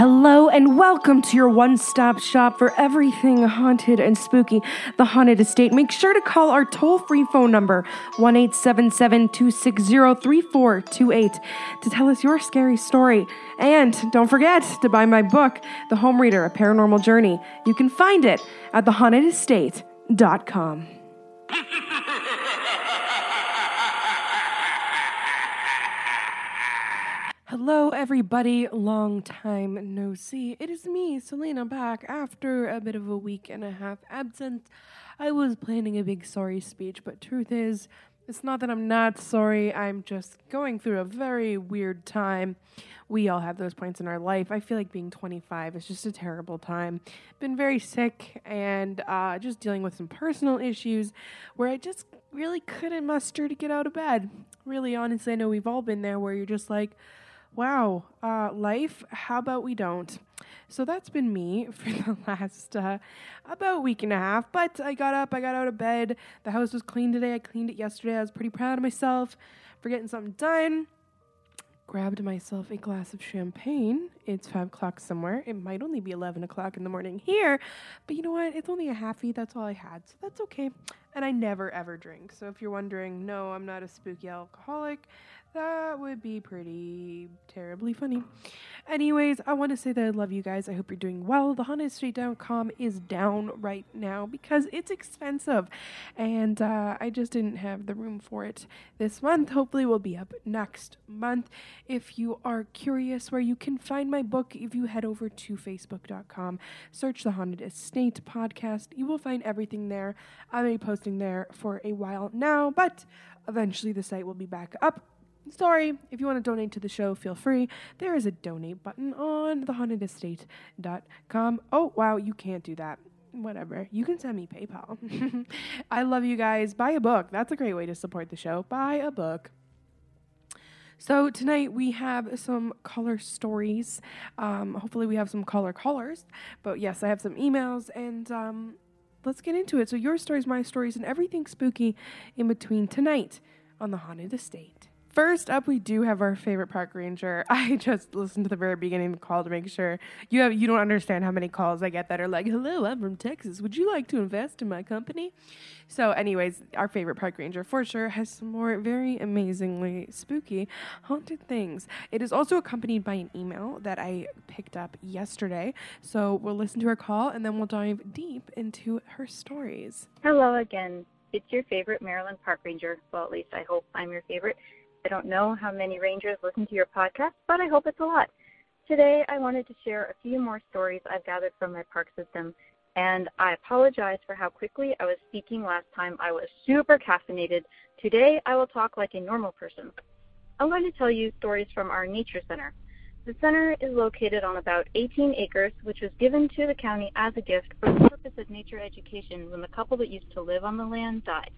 Hello and welcome to your one stop shop for everything haunted and spooky, the Haunted Estate. Make sure to call our toll free phone number, 1 260 3428, to tell us your scary story. And don't forget to buy my book, The Home Reader A Paranormal Journey. You can find it at thehauntedestate.com. Hello, everybody. Long time no see. It is me, Selena, back after a bit of a week and a half absence. I was planning a big sorry speech, but truth is, it's not that I'm not sorry. I'm just going through a very weird time. We all have those points in our life. I feel like being 25 is just a terrible time. Been very sick and uh, just dealing with some personal issues where I just really couldn't muster to get out of bed. Really, honestly, I know we've all been there where you're just like, wow, uh, life, how about we don't? So that's been me for the last uh, about week and a half. But I got up, I got out of bed. The house was clean today. I cleaned it yesterday. I was pretty proud of myself for getting something done. Grabbed myself a glass of champagne. It's five o'clock somewhere. It might only be 11 o'clock in the morning here, but you know what? It's only a halfie. That's all I had. So that's okay. And I never ever drink. So if you're wondering, no, I'm not a spooky alcoholic. That would be pretty terribly funny. Anyways, I want to say that I love you guys. I hope you're doing well. The HauntedEstate.com is down right now because it's expensive. And uh, I just didn't have the room for it this month. Hopefully, we'll be up next month. If you are curious where you can find my book, if you head over to facebook.com, search the Haunted Estate podcast, you will find everything there. I may be posting there for a while now, but eventually the site will be back up Sorry, if you want to donate to the show, feel free. There is a donate button on thehauntedestate.com. Oh, wow, you can't do that. Whatever. You can send me PayPal. I love you guys. Buy a book. That's a great way to support the show. Buy a book. So tonight we have some caller stories. Um, hopefully we have some caller callers. But yes, I have some emails and um, let's get into it. So your stories, my stories, and everything spooky in between tonight on the Haunted Estate. First up, we do have our favorite park ranger. I just listened to the very beginning of the call to make sure you have you don't understand how many calls I get that are like, "Hello, I'm from Texas. Would you like to invest in my company?" So, anyways, our favorite park ranger for sure has some more very amazingly spooky haunted things. It is also accompanied by an email that I picked up yesterday. So we'll listen to her call and then we'll dive deep into her stories. Hello again. It's your favorite Maryland park ranger. Well, at least I hope I'm your favorite. I don't know how many rangers listen to your podcast, but I hope it's a lot. Today, I wanted to share a few more stories I've gathered from my park system, and I apologize for how quickly I was speaking last time. I was super caffeinated. Today, I will talk like a normal person. I'm going to tell you stories from our nature center. The center is located on about 18 acres, which was given to the county as a gift for the purpose of nature education when the couple that used to live on the land died.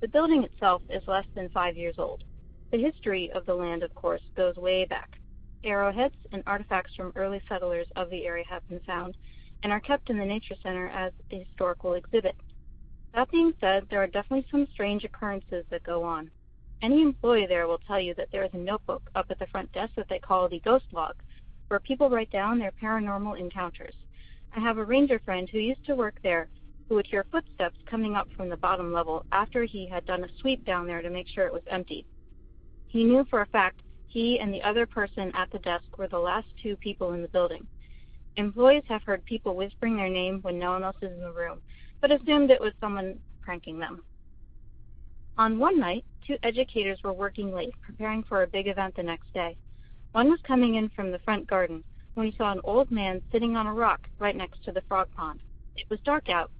The building itself is less than five years old. The history of the land, of course, goes way back. Arrowheads and artifacts from early settlers of the area have been found and are kept in the Nature Center as a historical exhibit. That being said, there are definitely some strange occurrences that go on. Any employee there will tell you that there is a notebook up at the front desk that they call the ghost log, where people write down their paranormal encounters. I have a ranger friend who used to work there who would hear footsteps coming up from the bottom level after he had done a sweep down there to make sure it was empty. He knew for a fact he and the other person at the desk were the last two people in the building. Employees have heard people whispering their name when no one else is in the room, but assumed it was someone pranking them. On one night, two educators were working late, preparing for a big event the next day. One was coming in from the front garden when he saw an old man sitting on a rock right next to the frog pond. It was dark out,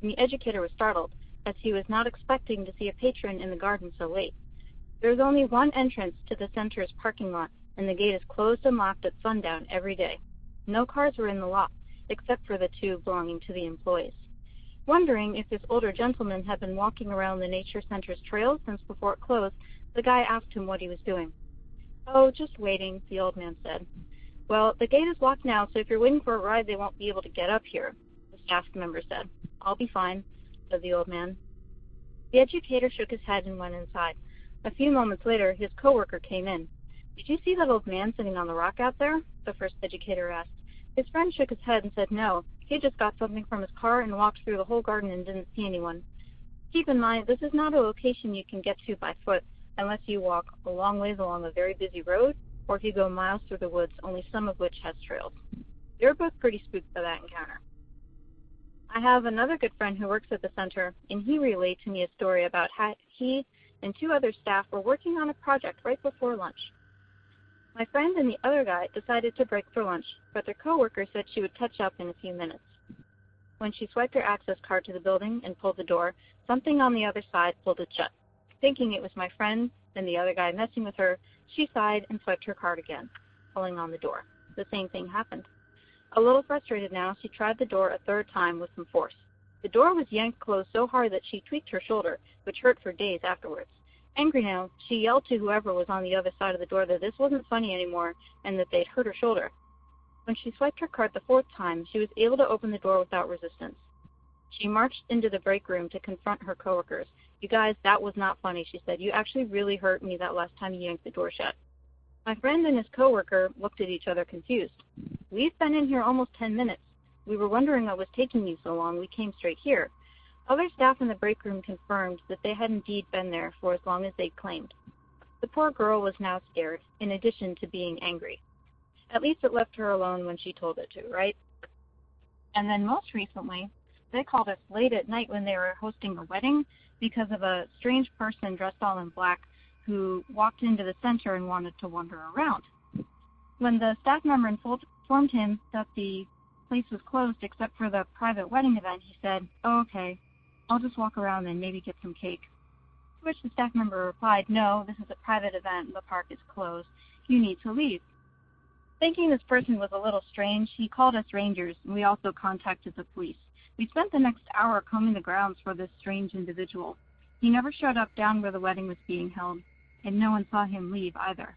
and the educator was startled, as he was not expecting to see a patron in the garden so late. There is only one entrance to the center's parking lot, and the gate is closed and locked at sundown every day. No cars were in the lot, except for the two belonging to the employees. Wondering if this older gentleman had been walking around the nature center's trails since before it closed, the guy asked him what he was doing. Oh, just waiting, the old man said. Well, the gate is locked now, so if you're waiting for a ride, they won't be able to get up here, the staff member said. I'll be fine, said the old man. The educator shook his head and went inside. A few moments later, his coworker came in. Did you see that old man sitting on the rock out there? the first educator asked. His friend shook his head and said no. He just got something from his car and walked through the whole garden and didn't see anyone. Keep in mind, this is not a location you can get to by foot unless you walk a long ways along a very busy road or if you go miles through the woods, only some of which has trails. They were both pretty spooked by that encounter. I have another good friend who works at the center, and he relayed to me a story about how he and two other staff were working on a project right before lunch. My friend and the other guy decided to break for lunch, but their coworker said she would catch up in a few minutes. When she swiped her access card to the building and pulled the door, something on the other side pulled it shut. Thinking it was my friend and the other guy messing with her, she sighed and swiped her card again, pulling on the door. The same thing happened. A little frustrated now, she tried the door a third time with some force. The door was yanked closed so hard that she tweaked her shoulder, which hurt for days afterwards. Angry now, she yelled to whoever was on the other side of the door that this wasn't funny anymore and that they'd hurt her shoulder. When she swiped her card the fourth time, she was able to open the door without resistance. She marched into the break room to confront her coworkers. You guys, that was not funny, she said. You actually really hurt me that last time you yanked the door shut. My friend and his coworker looked at each other confused. We've been in here almost 10 minutes. We were wondering what was taking you so long. We came straight here. Other staff in the break room confirmed that they had indeed been there for as long as they'd claimed. The poor girl was now scared, in addition to being angry. At least it left her alone when she told it to, right? And then most recently, they called us late at night when they were hosting a wedding because of a strange person dressed all in black who walked into the center and wanted to wander around. When the staff member informed him that the place was closed except for the private wedding event, he said, Oh, okay. I'll just walk around and maybe get some cake. To which the staff member replied, No, this is a private event. The park is closed. You need to leave. Thinking this person was a little strange, he called us rangers, and we also contacted the police. We spent the next hour combing the grounds for this strange individual. He never showed up down where the wedding was being held, and no one saw him leave either.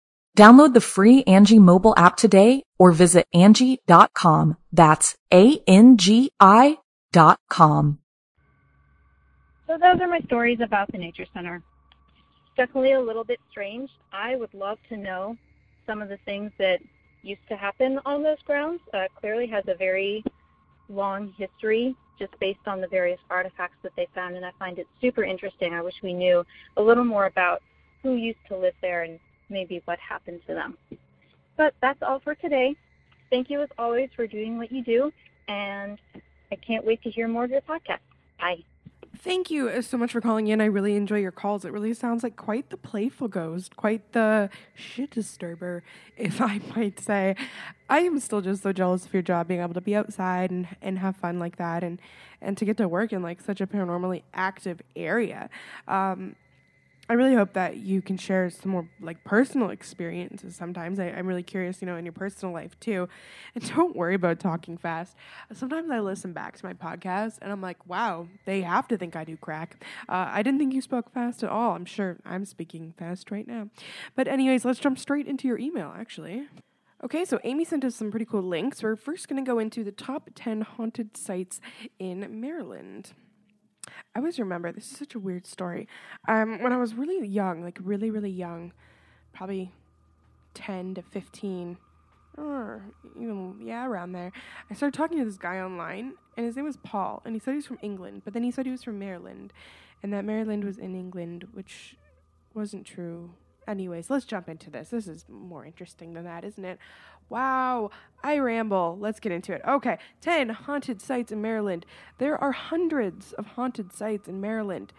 Download the free Angi mobile app today or visit Angi.com. That's A-N-G-I dot com. So those are my stories about the Nature Center. Definitely a little bit strange. I would love to know some of the things that used to happen on those grounds. Uh, clearly has a very long history just based on the various artifacts that they found, and I find it super interesting. I wish we knew a little more about who used to live there and maybe what happened to them. But that's all for today. Thank you as always for doing what you do, and I can't wait to hear more of your podcast. Bye. Thank you so much for calling in. I really enjoy your calls. It really sounds like quite the playful ghost, quite the shit disturber, if I might say. I am still just so jealous of your job, being able to be outside and, and have fun like that, and and to get to work in like such a paranormally active area. Um, I really hope that you can share some more like personal experiences sometimes. I, am really curious, you know, in your personal life too. And don't worry about talking fast. Sometimes I listen back to my podcast and I'm like, wow, they have to think I do crack. Uh, I didn't think you spoke fast at all. I'm sure I'm speaking fast right now. But, anyways, let's jump straight into your email actually. Okay, so Amy sent us some pretty cool links. We're first going to go into the top 10 haunted sites in Maryland. I always remember this is such a weird story. Um, when I was really young, like really, really young, probably ten to fifteen, or even yeah, around there, I started talking to this guy online, and his name was Paul, and he said he was from England, but then he said he was from Maryland, and that Maryland was in England, which wasn't true. Anyways, let's jump into this. This is more interesting than that, isn't it? Wow, I ramble. Let's get into it. Okay, 10 haunted sites in Maryland. There are hundreds of haunted sites in Maryland,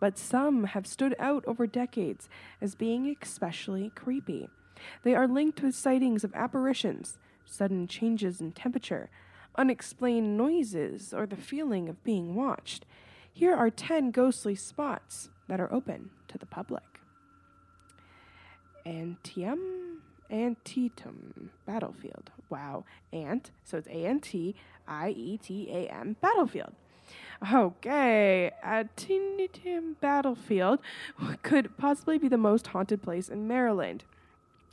but some have stood out over decades as being especially creepy. They are linked with sightings of apparitions, sudden changes in temperature, unexplained noises, or the feeling of being watched. Here are 10 ghostly spots that are open to the public. And Antium, Antietam Battlefield. Wow. Ant, so it's A N T I E T A M Battlefield. Okay, Antietam Battlefield could possibly be the most haunted place in Maryland.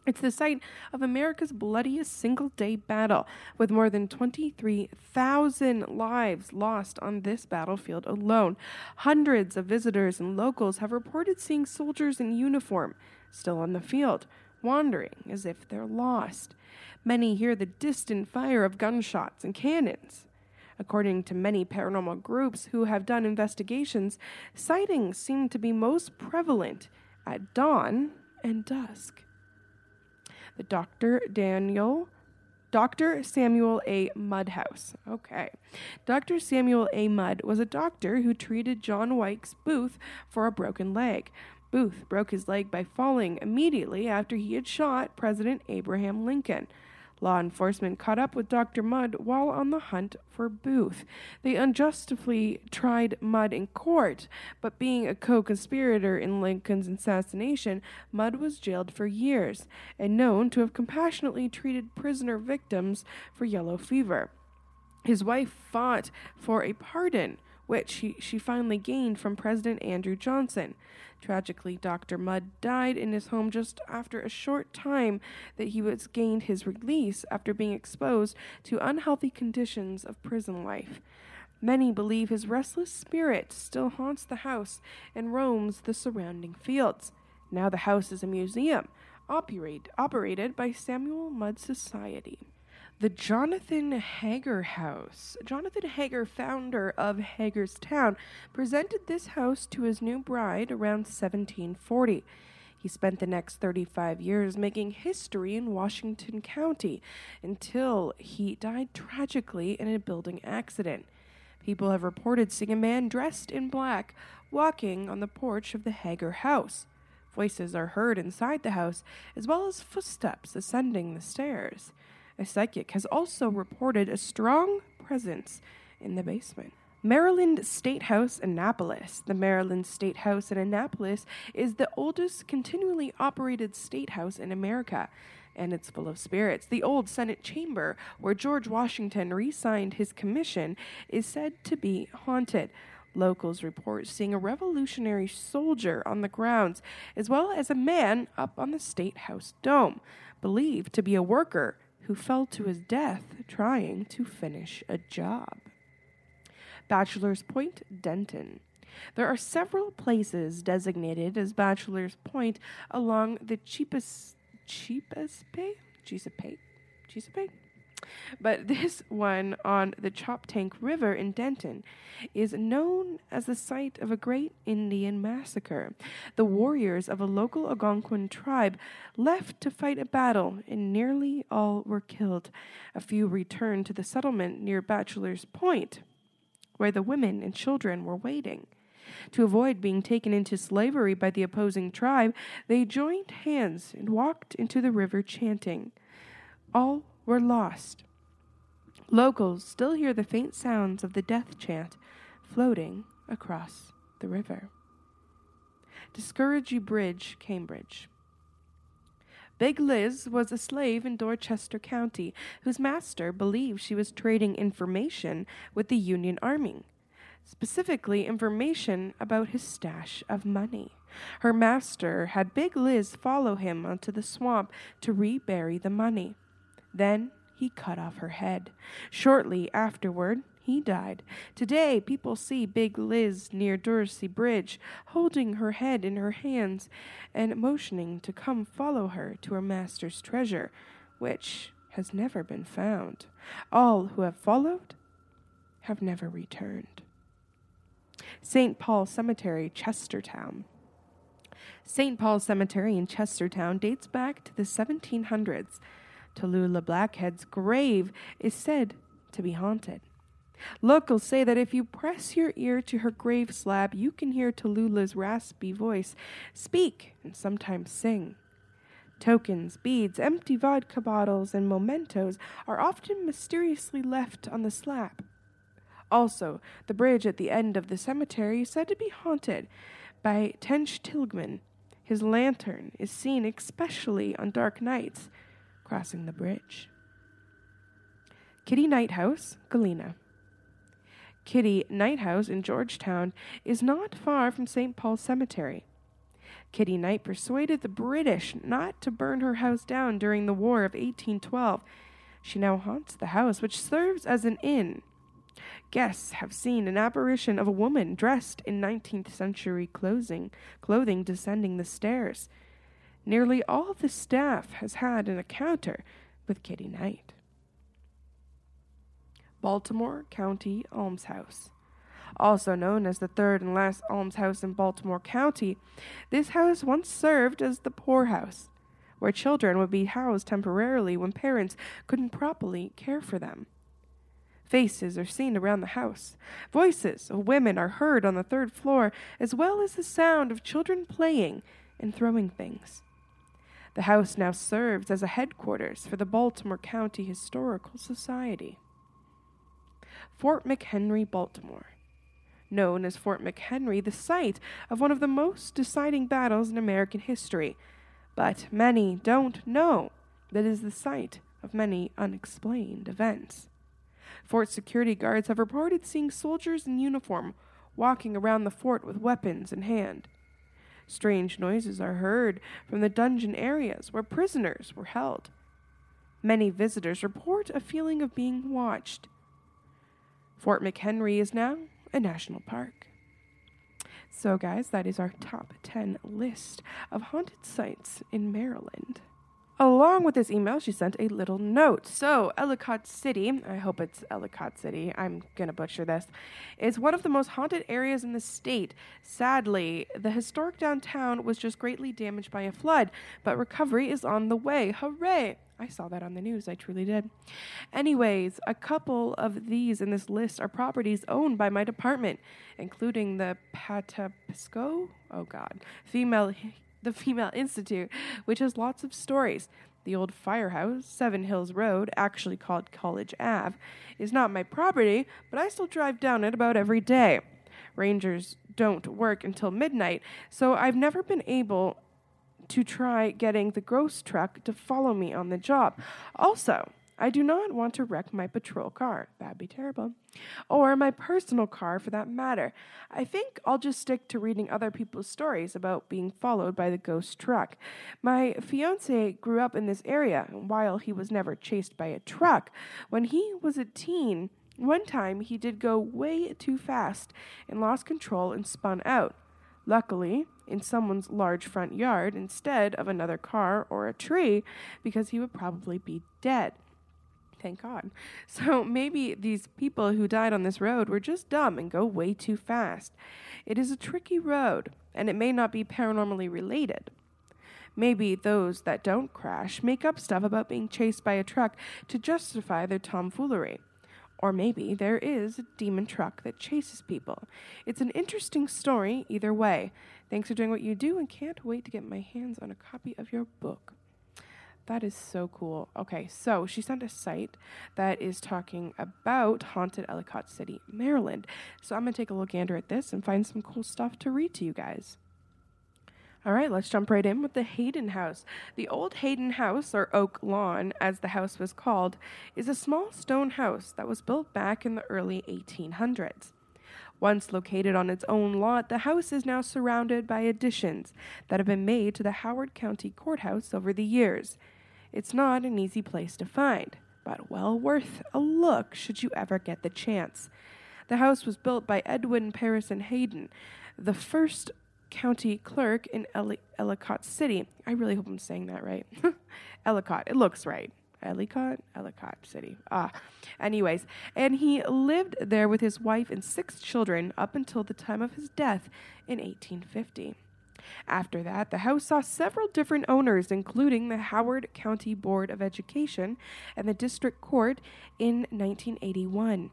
It's the site of America's bloodiest single day battle, with more than 23,000 lives lost on this battlefield alone. Hundreds of visitors and locals have reported seeing soldiers in uniform still on the field, wandering as if they're lost. Many hear the distant fire of gunshots and cannons. According to many paranormal groups who have done investigations, sightings seem to be most prevalent at dawn and dusk the Dr. Daniel Dr. Samuel A. Mudd House. Okay. Dr. Samuel A. Mudd was a doctor who treated John Wilkes Booth for a broken leg. Booth broke his leg by falling immediately after he had shot President Abraham Lincoln. Law enforcement caught up with Dr. Mudd while on the hunt for Booth. They unjustly tried Mudd in court, but being a co conspirator in Lincoln's assassination, Mudd was jailed for years and known to have compassionately treated prisoner victims for yellow fever. His wife fought for a pardon which she, she finally gained from President Andrew Johnson. Tragically, Dr. Mudd died in his home just after a short time that he was gained his release after being exposed to unhealthy conditions of prison life. Many believe his restless spirit still haunts the house and roams the surrounding fields. Now the house is a museum, operate, operated by Samuel Mudd Society the Jonathan Hager House. Jonathan Hager, founder of Hagerstown, presented this house to his new bride around 1740. He spent the next 35 years making history in Washington County until he died tragically in a building accident. People have reported seeing a man dressed in black walking on the porch of the Hager house. Voices are heard inside the house, as well as footsteps ascending the stairs. A psychic has also reported a strong presence in the basement. Maryland State House, Annapolis. The Maryland State House in Annapolis is the oldest continually operated state house in America, and it's full of spirits. The old Senate chamber, where George Washington re signed his commission, is said to be haunted. Locals report seeing a Revolutionary soldier on the grounds, as well as a man up on the State House dome, believed to be a worker who fell to his death trying to finish a job. Bachelor's Point, Denton. There are several places designated as Bachelor's Point along the cheapest Chesapeake Chesapeake Chesapeake but this one on the Choptank River in Denton is known as the site of a great Indian massacre. The warriors of a local Algonquin tribe left to fight a battle, and nearly all were killed. A few returned to the settlement near Bachelor's Point, where the women and children were waiting. To avoid being taken into slavery by the opposing tribe, they joined hands and walked into the river chanting. All were lost. Locals still hear the faint sounds of the death chant floating across the river. DeCoursey Bridge, Cambridge. Big Liz was a slave in Dorchester County whose master believed she was trading information with the Union Army, specifically information about his stash of money. Her master had Big Liz follow him onto the swamp to rebury the money. Then he cut off her head. Shortly afterward, he died. Today, people see Big Liz near Dorchester Bridge, holding her head in her hands and motioning to come follow her to her master's treasure, which has never been found. All who have followed have never returned. St. Paul Cemetery, Chestertown. St. Paul's Cemetery in Chestertown dates back to the 1700s. Tallulah Bankhead's grave is said to be haunted. Locals say that if you press your ear to her grave slab, you can hear Tallulah's raspy voice speak and sometimes sing. Tokens, beads, empty vodka bottles, and mementos are often mysteriously left on the slab. Also, the bridge at the end of the cemetery is said to be haunted by Tench Tilghman. His lantern is seen especially on dark nights crossing the bridge. Kitty Knight House, Galena. Kitty Knight House in Georgetown is not far from St. Paul's Cemetery. Kitty Knight persuaded the British not to burn her house down during the War of 1812. She now haunts the house, which serves as an inn. Guests have seen an apparition of a woman dressed in 19th century clothing, clothing descending the stairs. Nearly all the staff has had an encounter with Kitty Knight. Baltimore County Almshouse. Also known as the third and last almshouse in Baltimore County, this house once served as the poorhouse, where children would be housed temporarily when parents couldn't properly care for them. Faces are seen around the house. Voices of women are heard on the third floor, as well as the sound of children playing and throwing things. The house now serves as a headquarters for the Baltimore County Historical Society. Fort McHenry, Baltimore. Known as Fort McHenry, the site of one of the most deciding battles in American history. But many don't know that it is the site of many unexplained events. Fort security guards have reported seeing soldiers in uniform walking around the fort with weapons in hand. Strange noises are heard from the dungeon areas where prisoners were held. Many visitors report a feeling of being watched. Fort McHenry is now a national park. So, guys, that is our top 10 list of haunted sites in Maryland. Along with this email, she sent a little note. So, Ellicott City, I hope it's Ellicott City, I'm going to butcher this, is one of the most haunted areas in the state. Sadly, the historic downtown was just greatly damaged by a flood, but recovery is on the way. Hooray! I saw that on the news. I truly did. Anyways, a couple of these in this list are properties owned by my department, including the Patapsco, oh God, female, the Female Institute, which has lots of stories. The old firehouse, Seven Hills Road, actually called College Ave, is not my property, but I still drive down it about every day. Rangers don't work until midnight, so I've never been able to try getting the gross truck to follow me on the job. Also, I do not want to wreck my patrol car. That'd be terrible. Or my personal car for that matter. I think I'll just stick to reading other people's stories about being followed by the ghost truck. My fiance grew up in this area, and while he was never chased by a truck, when he was a teen, one time he did go way too fast and lost control and spun out. Luckily, in someone's large front yard instead of another car or a tree, because he would probably be dead. Thank God. So maybe these people who died on this road were just dumb and go way too fast. It is a tricky road, and it may not be paranormally related. Maybe those that don't crash make up stuff about being chased by a truck to justify their tomfoolery. Or maybe there is a demon truck that chases people. It's an interesting story either way. Thanks for doing what you do and can't wait to get my hands on a copy of your book. That is so cool. Okay, so she sent a site that is talking about haunted Ellicott City, Maryland. So I'm going to take a look gander at this and find some cool stuff to read to you guys. All right, let's jump right in with the Hayden House. The old Hayden House, or Oak Lawn as the house was called, is a small stone house that was built back in the early 1800s. Once located on its own lot, the house is now surrounded by additions that have been made to the Howard County Courthouse over the years. It's not an easy place to find, but well worth a look should you ever get the chance. The house was built by Edwin Parsons Hayden, the first county clerk in Ellicott City. I really hope I'm saying that right. Ellicott, it looks right. Ellicott, Ellicott City. Ah, anyways, and he lived there with his wife and six children up until the time of his death in 1850. After that, the house saw several different owners, including the Howard County Board of Education and the District Court in 1981.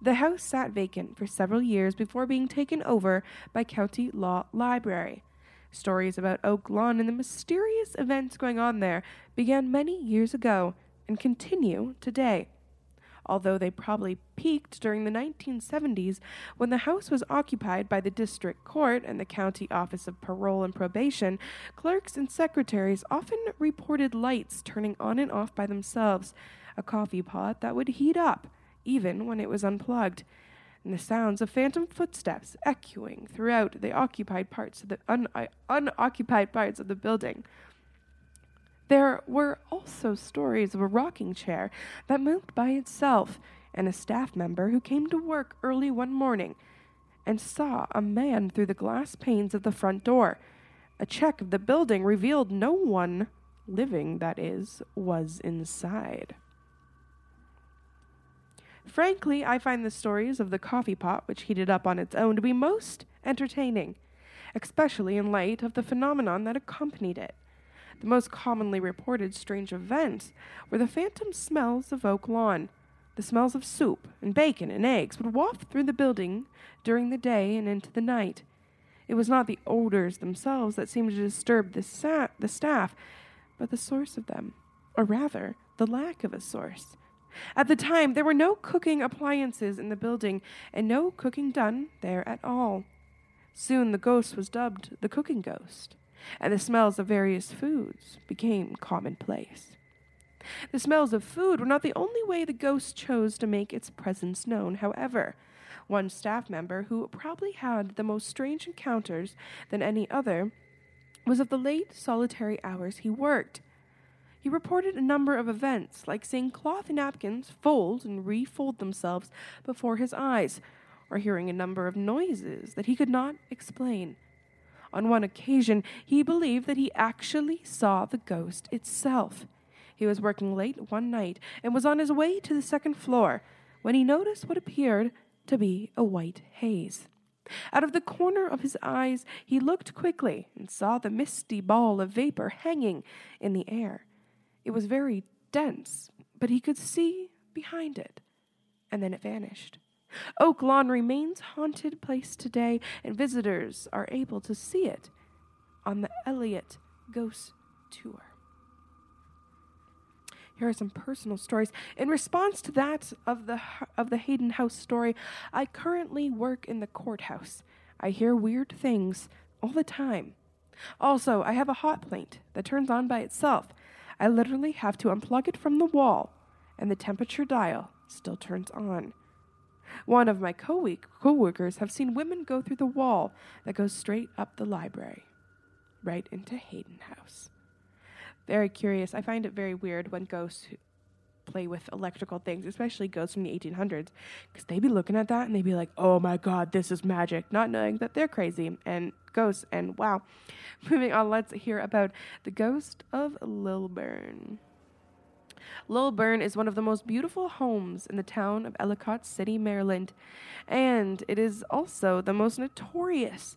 The house sat vacant for several years before being taken over by County Law Library. Stories about Oak Lawn and the mysterious events going on there began many years ago and continue today although they probably peaked during the 1970s when the house was occupied by the district court and the county office of parole and probation. Clerks and secretaries often reported lights turning on and off by themselves, a coffee pot that would heat up even when it was unplugged. And the sounds of phantom footsteps echoing throughout the occupied parts of the un- uh, unoccupied parts of the building. There were also stories of a rocking chair that moved by itself, and a staff member who came to work early one morning and saw a man through the glass panes of the front door. A check of the building revealed no one, living that is, was inside. Frankly, I find the stories of the coffee pot, which heated up on its own, to be most entertaining, especially in light of the phenomenon that accompanied it. The most commonly reported strange events were the phantom smells of Oak Lawn. The smells of soup and bacon and eggs would waft through the building during the day and into the night. It was not the odors themselves that seemed to disturb the, sa- the staff, but the source of them, or rather, the lack of a source. At the time, there were no cooking appliances in the building, and no cooking done there at all. Soon the ghost was dubbed the cooking ghost and the smells of various foods became commonplace. The smells of food were not the only way the ghost chose to make its presence known, however. One staff member who probably had the most strange encounters than any other was of the late solitary hours he worked. He reported a number of events, like seeing cloth napkins fold and refold themselves before his eyes, or hearing a number of noises that he could not explain. On one occasion, he believed that he actually saw the ghost itself. He was working late one night and was on his way to the second floor when he noticed what appeared to be a white haze. Out of the corner of his eyes, he looked quickly and saw the misty ball of vapor hanging in the air. It was very dense, but he could see behind it, and then it vanished. Oak Lawn remains haunted place today, and visitors are able to see it on the Ellicott Ghost Tour. Here are some personal stories. In response to that of the of the Hayden House story, I currently work in the courthouse. I hear weird things all the time. Also, I have a hot plate that turns on by itself. I literally have to unplug it from the wall, and the temperature dial still turns on. One of my co workers have seen women go through the wall that goes straight up the library, right into Hayden House. Very curious. I find it very weird when ghosts play with electrical things, especially ghosts from the 1800s, because they be looking at that and they'd be like, oh my god, this is magic, not knowing that they're crazy and ghosts. And wow. Moving on, let's hear about the ghost of Lilburn. Lilburn is one of the most beautiful homes in the town of Ellicott City, Maryland, and it is also the most notorious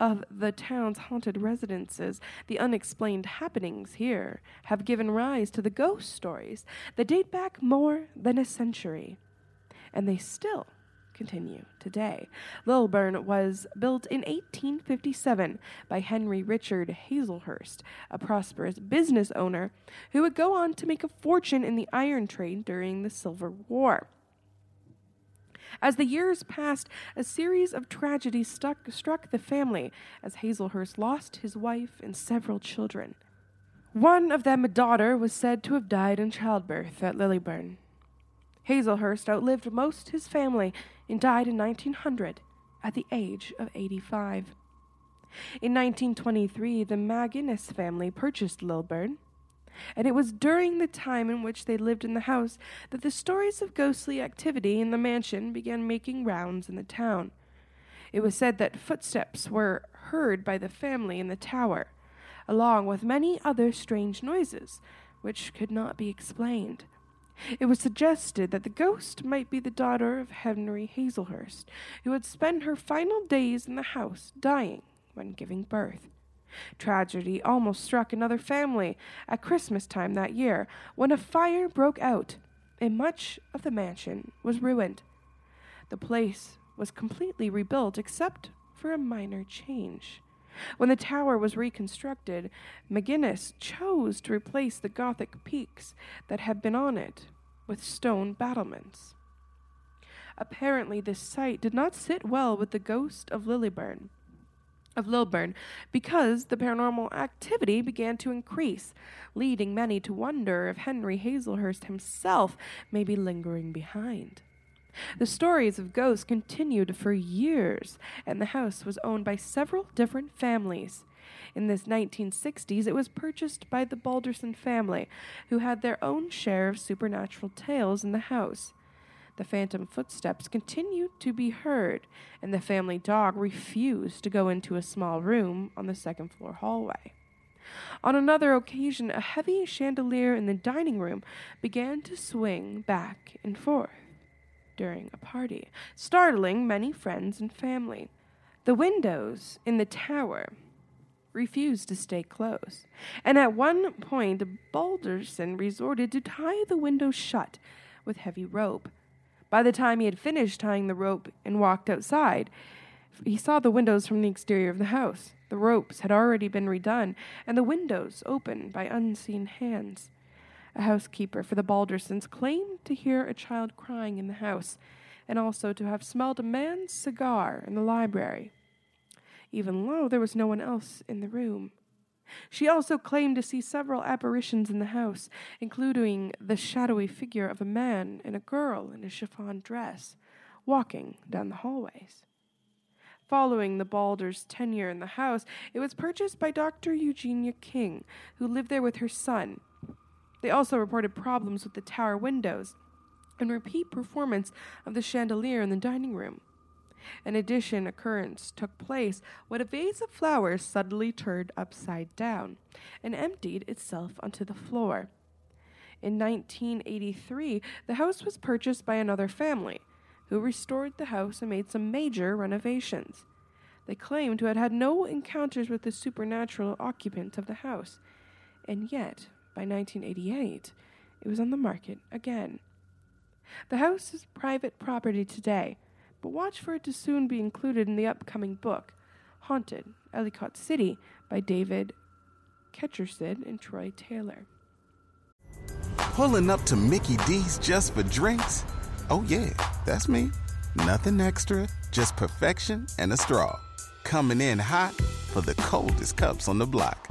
of the town's haunted residences. The unexplained happenings here have given rise to the ghost stories that date back more than a century, and they still continue today. Lilburn was built in 1857 by Henry Richard Hazelhurst, a prosperous business owner who would go on to make a fortune in the iron trade during the Civil War. As the years passed, a series of tragedies stuck, struck the family as Hazelhurst lost his wife and several children. One of them, a daughter, was said to have died in childbirth at Lilburn. Hazelhurst outlived most his family and died in 1900 at the age of 85. In 1923, the McGinnis family purchased Lilburn, and it was during the time in which they lived in the house that the stories of ghostly activity in the mansion began making rounds in the town. It was said that footsteps were heard by the family in the tower, along with many other strange noises, which could not be explained. It was suggested that the ghost might be the daughter of Henry Hazelhurst, who had spent her final days in the house, dying when giving birth. Tragedy almost struck another family at Christmas time that year when a fire broke out and much of the mansion was ruined. The place was completely rebuilt except for a minor change. When the tower was reconstructed, McGinnis chose to replace the Gothic peaks that had been on it with stone battlements. Apparently, this site did not sit well with the ghost of Lilyburn, of Lilburn because the paranormal activity began to increase, leading many to wonder if Henry Hazelhurst himself may be lingering behind. The stories of ghosts continued for years, and the house was owned by several different families. In the 1960s, it was purchased by the Balderson family, who had their own share of supernatural tales in the house. The phantom footsteps continued to be heard, and the family dog refused to go into a small room on the second floor hallway. On another occasion, a heavy chandelier in the dining room began to swing back and forth during a party, startling many friends and family. The windows in the tower refused to stay closed, and at one point Balderson resorted to tie the windows shut with heavy rope. By the time he had finished tying the rope and walked outside, he saw the windows from the exterior of the house. The ropes had already been redone, and the windows opened by unseen hands. A housekeeper for the Baldersons claimed to hear a child crying in the house, and also to have smelled a man's cigar in the library, even though there was no one else in the room. She also claimed to see several apparitions in the house, including the shadowy figure of a man and a girl in a chiffon dress, walking down the hallways. Following the Balders' tenure in the house, it was purchased by Dr. Eugenia King, who lived there with her son, they also reported problems with the tower windows and repeat performance of the chandelier in the dining room. An addition occurrence took place when a vase of flowers suddenly turned upside down and emptied itself onto the floor. In 1983, the house was purchased by another family, who restored the house and made some major renovations. They claimed to have had no encounters with the supernatural occupant of the house, and yet by 1988, it was on the market again. The house is private property today, but watch for it to soon be included in the upcoming book, Haunted, Ellicott City, by David Ketchersid and Troy Taylor. Pulling up to Mickey D's just for drinks? Oh, yeah, that's me. Nothing extra, just perfection and a straw. Coming in hot for the coldest cups on the block.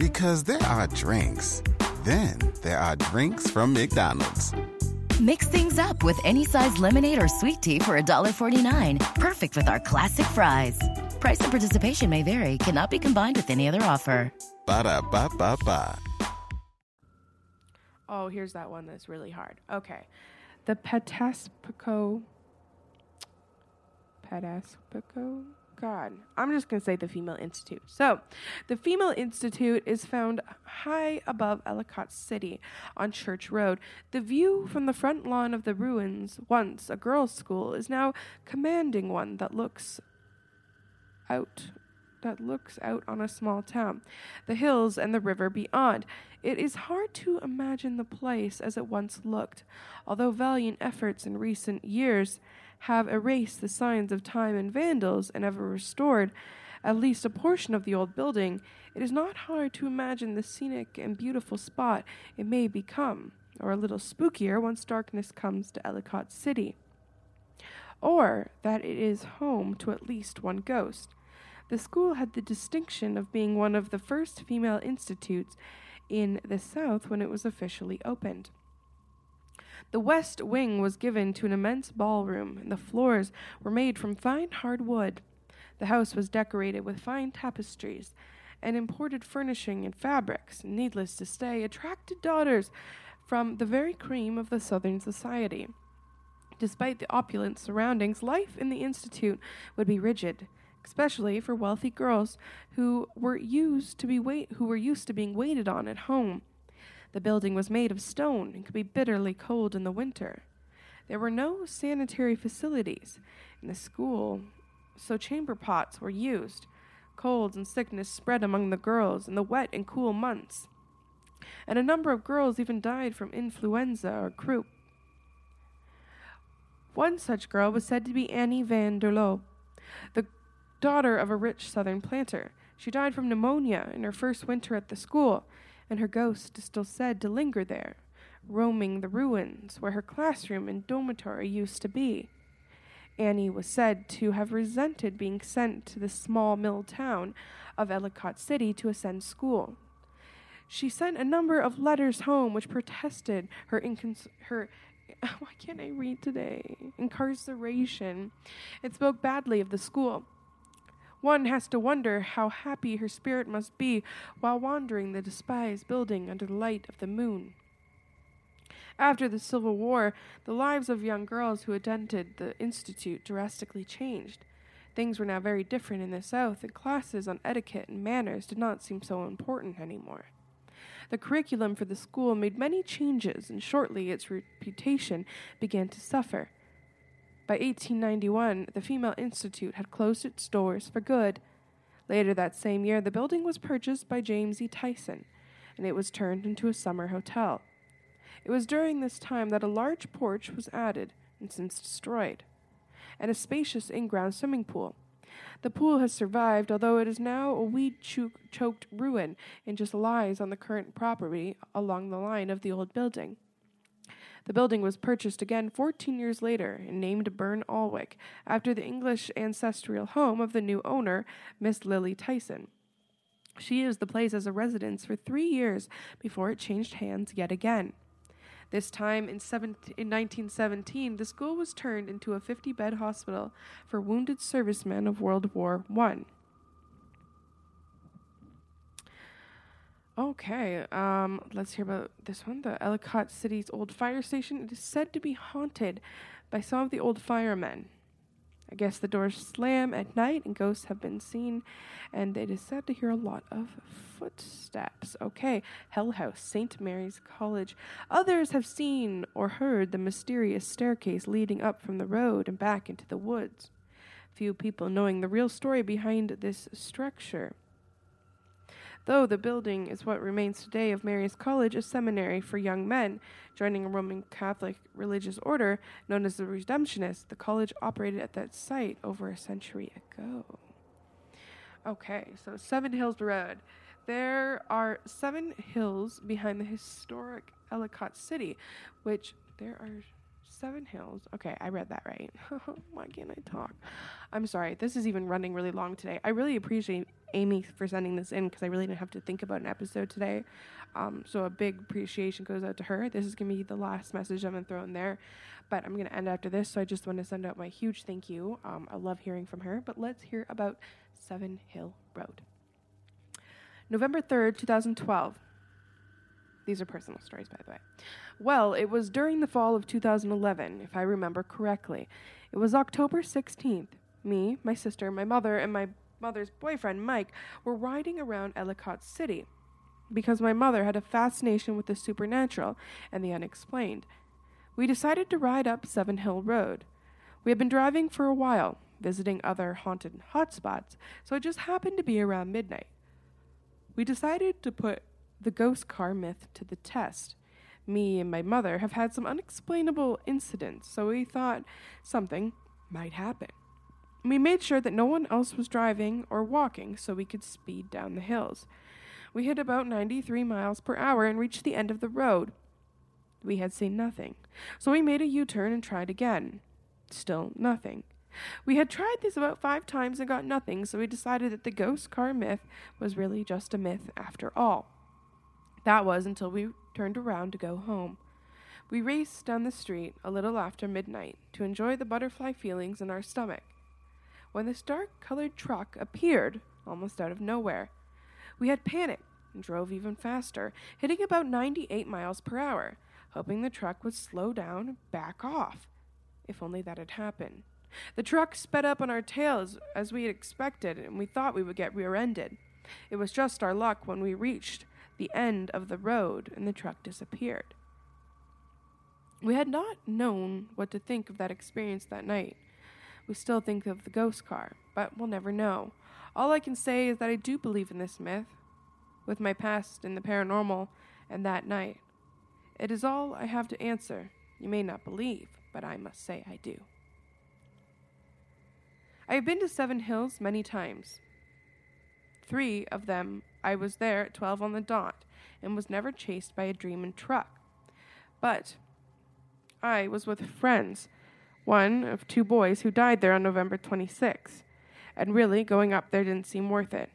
Because there are drinks, then there are drinks from McDonald's. Mix things up with any size lemonade or sweet tea for $1.49. Perfect with our classic fries. Price and participation may vary, cannot be combined with any other offer. Ba da ba ba ba. Oh, here's that one that's really hard. Okay. The Petaspico. Petaspico? God. I'm just going to say the Female Institute. So, the Female Institute is found high above Ellicott City on Church Road. The view from the front lawn of the ruins, once a girls' school, is now commanding one that looks out that looks out on a small town, the hills and the river beyond. It is hard to imagine the place as it once looked, although valiant efforts in recent years have erased the signs of time and vandals and have restored at least a portion of the old building, it is not hard to imagine the scenic and beautiful spot it may become, or a little spookier once darkness comes to Ellicott City. Or that it is home to at least one ghost. The school had the distinction of being one of the first female institutes in the South when it was officially opened. The west wing was given to an immense ballroom, and the floors were made from fine hard wood. The house was decorated with fine tapestries and imported furnishing and fabrics, needless to say, attracted daughters from the very cream of the Southern society. Despite the opulent surroundings, life in the Institute would be rigid, especially for wealthy girls who were used to be wait- who were used to being waited on at home. The building was made of stone and could be bitterly cold in the winter. There were no sanitary facilities, in the school so chamber pots were used. Colds and sickness spread among the girls in the wet and cool months, and a number of girls even died from influenza or croup. One such girl was said to be Annie van der Loo, the daughter of a rich southern planter. She died from pneumonia in her first winter at the school, and her ghost is still said to linger there, roaming the ruins where her classroom and dormitory used to be. Annie was said to have resented being sent to the small mill town of Ellicott City to attend school. She sent a number of letters home which protested her incons- her why can't I read today? Incarceration. It spoke badly of the school. One has to wonder how happy her spirit must be while wandering the despised building under the light of the moon. After the Civil War, the lives of young girls who attended the Institute drastically changed. Things were now very different in the South, and classes on etiquette and manners did not seem so important anymore. The curriculum for the school made many changes, and shortly its reputation began to suffer. By 1891, the Female Institute had closed its doors for good. Later that same year, the building was purchased by James E. Tyson, and it was turned into a summer hotel. It was during this time that a large porch was added, and since destroyed, and a spacious in ground swimming pool. The pool has survived, although it is now a weed choked ruin and just lies on the current property along the line of the old building. The building was purchased again 14 years later and named Burn Alwick after the English ancestral home of the new owner, Miss Lily Tyson. She used the place as a residence for three years before it changed hands yet again. This time in, 17, in 1917, the school was turned into a 50 bed hospital for wounded servicemen of World War I. Okay, um, let's hear about this one. The Ellicott City's old fire station. It is said to be haunted by some of the old firemen. I guess the doors slam at night and ghosts have been seen, and it is said to hear a lot of footsteps. Okay, Hell House, St. Mary's College. Others have seen or heard the mysterious staircase leading up from the road and back into the woods. Few people knowing the real story behind this structure though the building is what remains today of Mary's College, a seminary for young men. Joining a Roman Catholic religious order known as the Redemptionists, the college operated at that site over a century ago. Okay, so Seven Hills Road. There are seven hills behind the historic Ellicott City, which there are seven hills. Okay, I read that right. Why can't I talk? I'm sorry. This is even running really long today. I really appreciate Amy for sending this in because I really didn't have to think about an episode today. Um, so a big appreciation goes out to her. This is gonna be the last message I'm gonna throw in there, but I'm gonna end after this. So I just want to send out my huge thank you. Um, I love hearing from her. But let's hear about Seven Hill Road. November 3rd, 2012. These are personal stories, by the way. Well, it was during the fall of 2011, if I remember correctly. It was October 16th. Me, my sister, my mother, and my mother's boyfriend, Mike, were riding around Ellicott City because my mother had a fascination with the supernatural and the unexplained. We decided to ride up Seven Hill Road. We had been driving for a while, visiting other haunted hotspots, so it just happened to be around midnight. We decided to put the ghost car myth to the test. Me and my mother have had some unexplainable incidents, so we thought something might happen. We made sure that no one else was driving or walking so we could speed down the hills. We hit about 93 miles per hour and reached the end of the road. We had seen nothing, so we made a U turn and tried again. Still nothing. We had tried this about five times and got nothing, so we decided that the ghost car myth was really just a myth after all. That was until we turned around to go home. We raced down the street a little after midnight to enjoy the butterfly feelings in our stomach when this dark colored truck appeared almost out of nowhere. We had panicked and drove even faster, hitting about 98 miles per hour, hoping the truck would slow down back off. If only that had happened. The truck sped up on our tails as we had expected, and we thought we would get rear ended. It was just our luck when we reached the end of the road and the truck disappeared. We had not known what to think of that experience that night we still think of the ghost car, but we'll never know. All I can say is that I do believe in this myth, with my past in the paranormal and that night. It is all I have to answer. You may not believe, but I must say I do. I have been to Seven Hills many times. Three of them I was there at 12 on the dot and was never chased by a dreaming truck. But I was with friends, one of two boys who died there on November 26, and really going up there didn't seem worth it.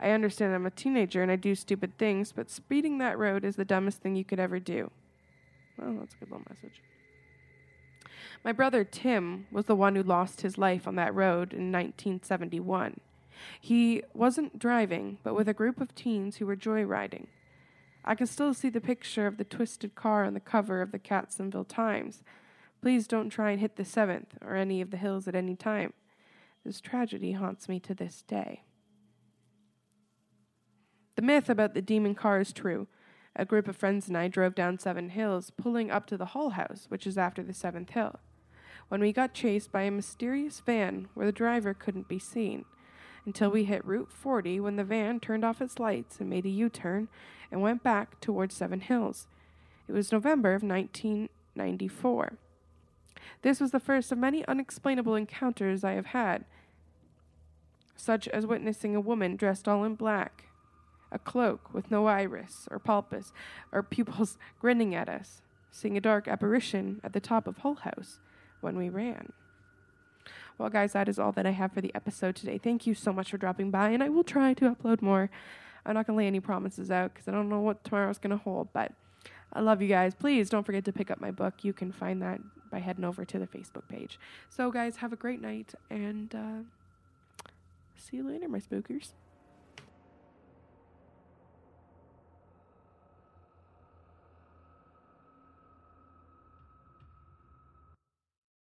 I understand I'm a teenager and I do stupid things, but speeding that road is the dumbest thing you could ever do. Well, that's a good little message. My brother Tim was the one who lost his life on that road in 1971. He wasn't driving, but with a group of teens who were joyriding. I can still see the picture of the twisted car on the cover of the Catonsville Times. Please don't try and hit the 7th or any of the hills at any time. This tragedy haunts me to this day. The myth about the demon car is true. A group of friends and I drove down Seven Hills, pulling up to the Hull House, which is after the seventh hill, when we got chased by a mysterious van where the driver couldn't be seen, until we hit Route 40 when the van turned off its lights and made a U turn and went back towards Seven Hills. It was November of 1994. This was the first of many unexplainable encounters I have had, such as witnessing a woman dressed all in black a cloak with no iris or pulpus or pupils grinning at us, seeing a dark apparition at the top of Hull House when we ran. Well, guys, that is all that I have for the episode today. Thank you so much for dropping by, and I will try to upload more. I'm not going to lay any promises out because I don't know what tomorrow's going to hold, but I love you guys. Please don't forget to pick up my book. You can find that by heading over to the Facebook page. So, guys, have a great night, and uh, see you later, my spookers.